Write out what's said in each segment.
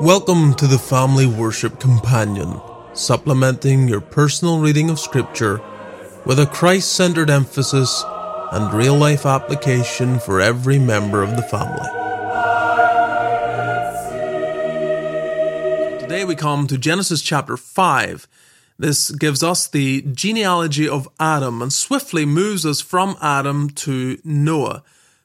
Welcome to the Family Worship Companion, supplementing your personal reading of Scripture with a Christ centered emphasis and real life application for every member of the family. Today we come to Genesis chapter 5. This gives us the genealogy of Adam and swiftly moves us from Adam to Noah.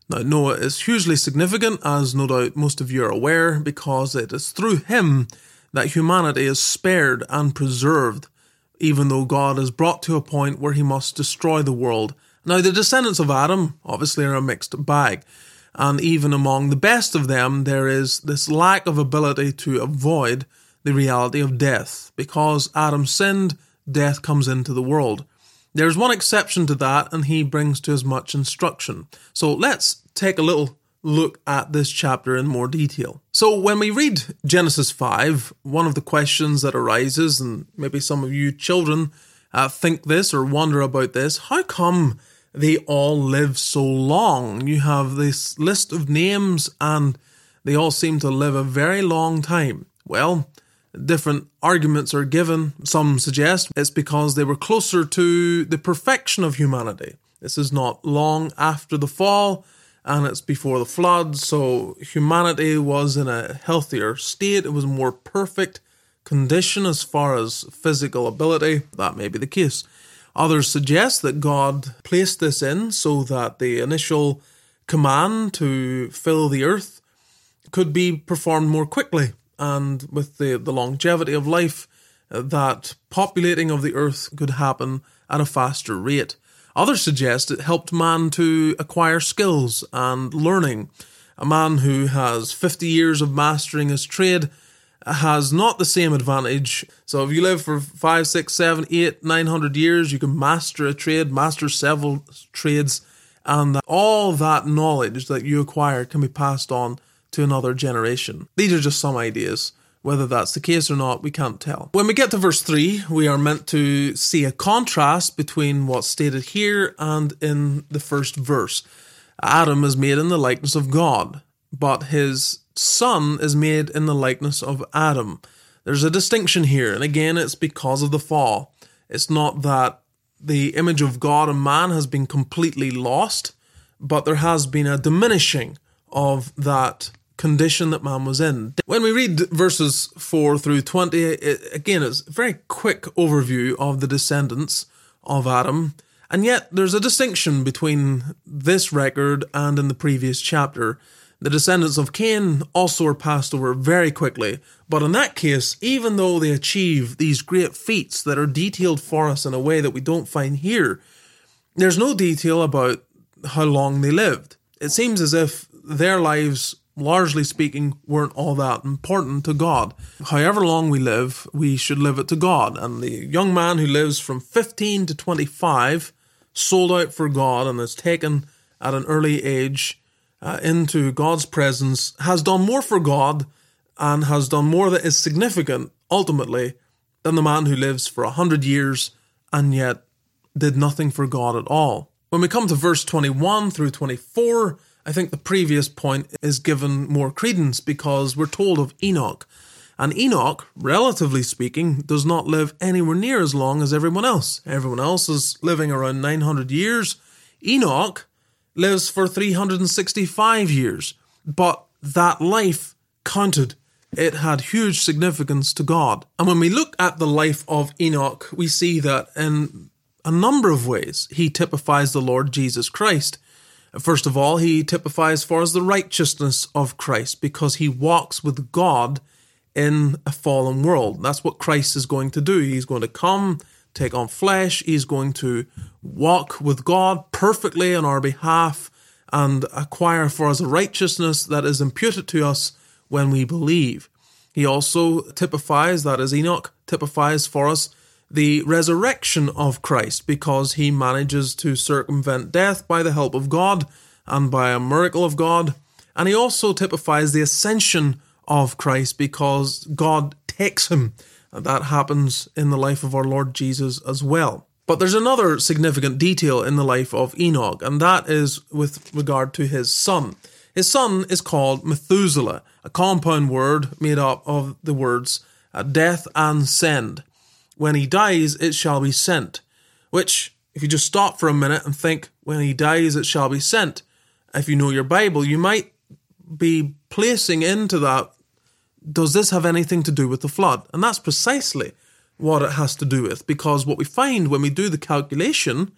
Now, Noah is hugely significant, as no doubt most of you are aware, because it is through him that humanity is spared and preserved, even though God is brought to a point where he must destroy the world. Now, the descendants of Adam obviously are a mixed bag, and even among the best of them, there is this lack of ability to avoid the reality of death. Because Adam sinned, death comes into the world. There's one exception to that, and he brings to us much instruction. So let's take a little look at this chapter in more detail. So, when we read Genesis 5, one of the questions that arises, and maybe some of you children uh, think this or wonder about this how come they all live so long? You have this list of names, and they all seem to live a very long time. Well, different arguments are given. Some suggest it's because they were closer to the perfection of humanity. This is not long after the fall and it's before the flood, so humanity was in a healthier state. It was a more perfect condition as far as physical ability. That may be the case. Others suggest that God placed this in so that the initial command to fill the earth could be performed more quickly and with the, the longevity of life, uh, that populating of the earth could happen at a faster rate. Others suggest it helped man to acquire skills and learning. A man who has 50 years of mastering his trade has not the same advantage. So if you live for five, six, seven, eight, nine hundred years, you can master a trade, master several trades, and all that knowledge that you acquire can be passed on to another generation. These are just some ideas. Whether that's the case or not, we can't tell. When we get to verse 3, we are meant to see a contrast between what's stated here and in the first verse. Adam is made in the likeness of God, but his son is made in the likeness of Adam. There's a distinction here, and again, it's because of the fall. It's not that the image of God and man has been completely lost, but there has been a diminishing of that condition that man was in. When we read verses 4 through 20, it, again, it's a very quick overview of the descendants of Adam. And yet, there's a distinction between this record and in the previous chapter. The descendants of Cain also are passed over very quickly, but in that case, even though they achieve these great feats that are detailed for us in a way that we don't find here, there's no detail about how long they lived. It seems as if their lives largely speaking, weren't all that important to God. However long we live, we should live it to God. And the young man who lives from 15 to 25, sold out for God and is taken at an early age uh, into God's presence, has done more for God and has done more that is significant ultimately than the man who lives for a hundred years and yet did nothing for God at all. When we come to verse 21 through 24, I think the previous point is given more credence because we're told of Enoch. And Enoch, relatively speaking, does not live anywhere near as long as everyone else. Everyone else is living around 900 years. Enoch lives for 365 years. But that life counted. It had huge significance to God. And when we look at the life of Enoch, we see that in a number of ways he typifies the Lord Jesus Christ. First of all, he typifies for us the righteousness of Christ because he walks with God in a fallen world. That's what Christ is going to do. He's going to come, take on flesh, he's going to walk with God perfectly on our behalf and acquire for us a righteousness that is imputed to us when we believe. He also typifies, that is, Enoch typifies for us the resurrection of Christ because he manages to circumvent death by the help of God and by a miracle of God. And he also typifies the ascension of Christ because God takes him. And that happens in the life of our Lord Jesus as well. But there's another significant detail in the life of Enoch, and that is with regard to his son. His son is called Methuselah, a compound word made up of the words uh, death and send. When he dies, it shall be sent. Which, if you just stop for a minute and think, when he dies, it shall be sent. If you know your Bible, you might be placing into that, does this have anything to do with the flood? And that's precisely what it has to do with, because what we find when we do the calculation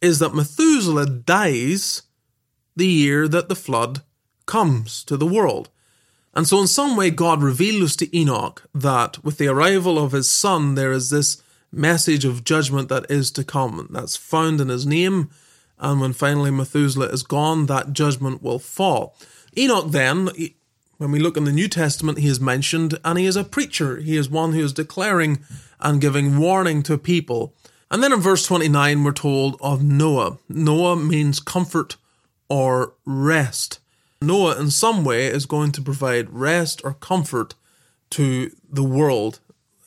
is that Methuselah dies the year that the flood comes to the world. And so, in some way, God reveals to Enoch that with the arrival of his son, there is this message of judgment that is to come. That's found in his name. And when finally Methuselah is gone, that judgment will fall. Enoch, then, when we look in the New Testament, he is mentioned and he is a preacher. He is one who is declaring and giving warning to people. And then in verse 29, we're told of Noah. Noah means comfort or rest. Noah, in some way, is going to provide rest or comfort to the world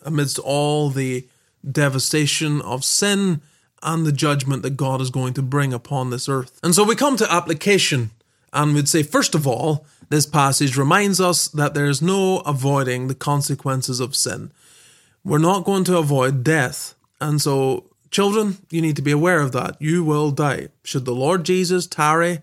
amidst all the devastation of sin and the judgment that God is going to bring upon this earth. And so we come to application, and we'd say, first of all, this passage reminds us that there is no avoiding the consequences of sin. We're not going to avoid death. And so, children, you need to be aware of that. You will die. Should the Lord Jesus tarry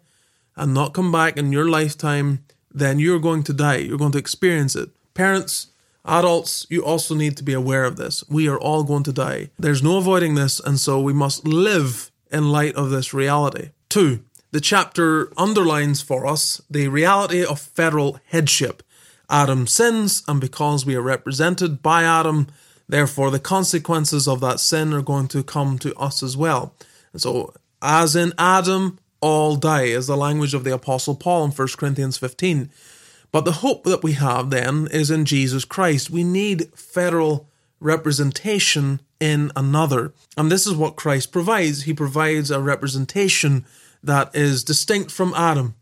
and not come back in your lifetime, then you're going to die. You're going to experience it. Parents, adults, you also need to be aware of this. We are all going to die. There's no avoiding this, and so we must live in light of this reality. Two, the chapter underlines for us the reality of federal headship. Adam sins, and because we are represented by Adam, therefore the consequences of that sin are going to come to us as well. And so, as in Adam, all die, is the language of the Apostle Paul in 1 Corinthians 15. But the hope that we have then is in Jesus Christ. We need federal representation in another. And this is what Christ provides. He provides a representation that is distinct from Adam.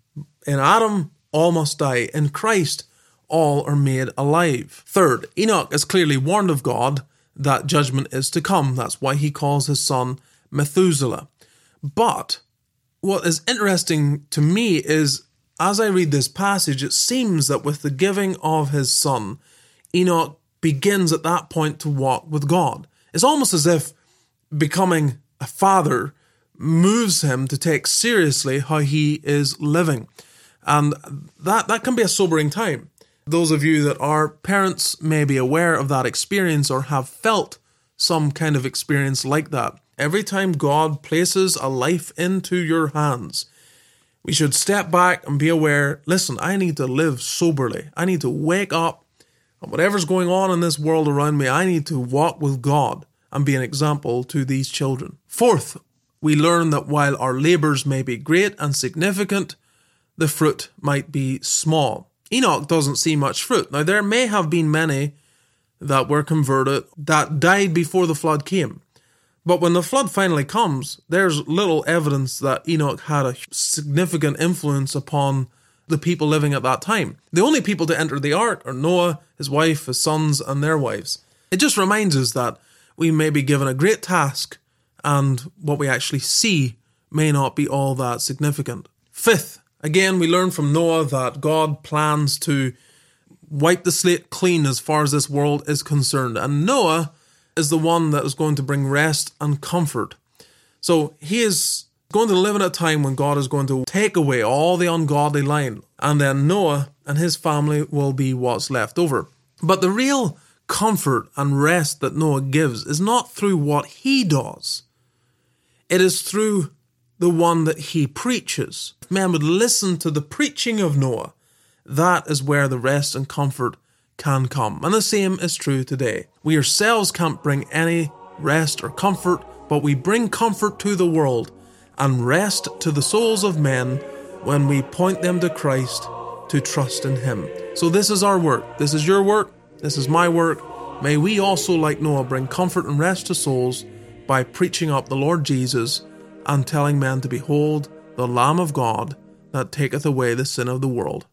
In Adam, all must die. In Christ, all are made alive. Third, Enoch is clearly warned of God that judgment is to come. That's why he calls his son Methuselah. But what is interesting to me is as I read this passage, it seems that with the giving of his son, Enoch begins at that point to walk with God. It's almost as if becoming a father moves him to take seriously how he is living. And that, that can be a sobering time. Those of you that are parents may be aware of that experience or have felt some kind of experience like that. Every time God places a life into your hands, we should step back and be aware listen, I need to live soberly. I need to wake up, and whatever's going on in this world around me, I need to walk with God and be an example to these children. Fourth, we learn that while our labours may be great and significant, the fruit might be small. Enoch doesn't see much fruit. Now, there may have been many that were converted that died before the flood came. But when the flood finally comes, there's little evidence that Enoch had a significant influence upon the people living at that time. The only people to enter the ark are Noah, his wife, his sons, and their wives. It just reminds us that we may be given a great task, and what we actually see may not be all that significant. Fifth, again, we learn from Noah that God plans to wipe the slate clean as far as this world is concerned. And Noah is the one that is going to bring rest and comfort. So he is going to live in a time when God is going to take away all the ungodly line, and then Noah and his family will be what's left over. But the real comfort and rest that Noah gives is not through what he does, it is through the one that he preaches. If men would listen to the preaching of Noah, that is where the rest and comfort can come. And the same is true today. We ourselves can't bring any rest or comfort, but we bring comfort to the world and rest to the souls of men when we point them to Christ to trust in Him. So, this is our work. This is your work. This is my work. May we also, like Noah, bring comfort and rest to souls by preaching up the Lord Jesus and telling men to behold the Lamb of God that taketh away the sin of the world.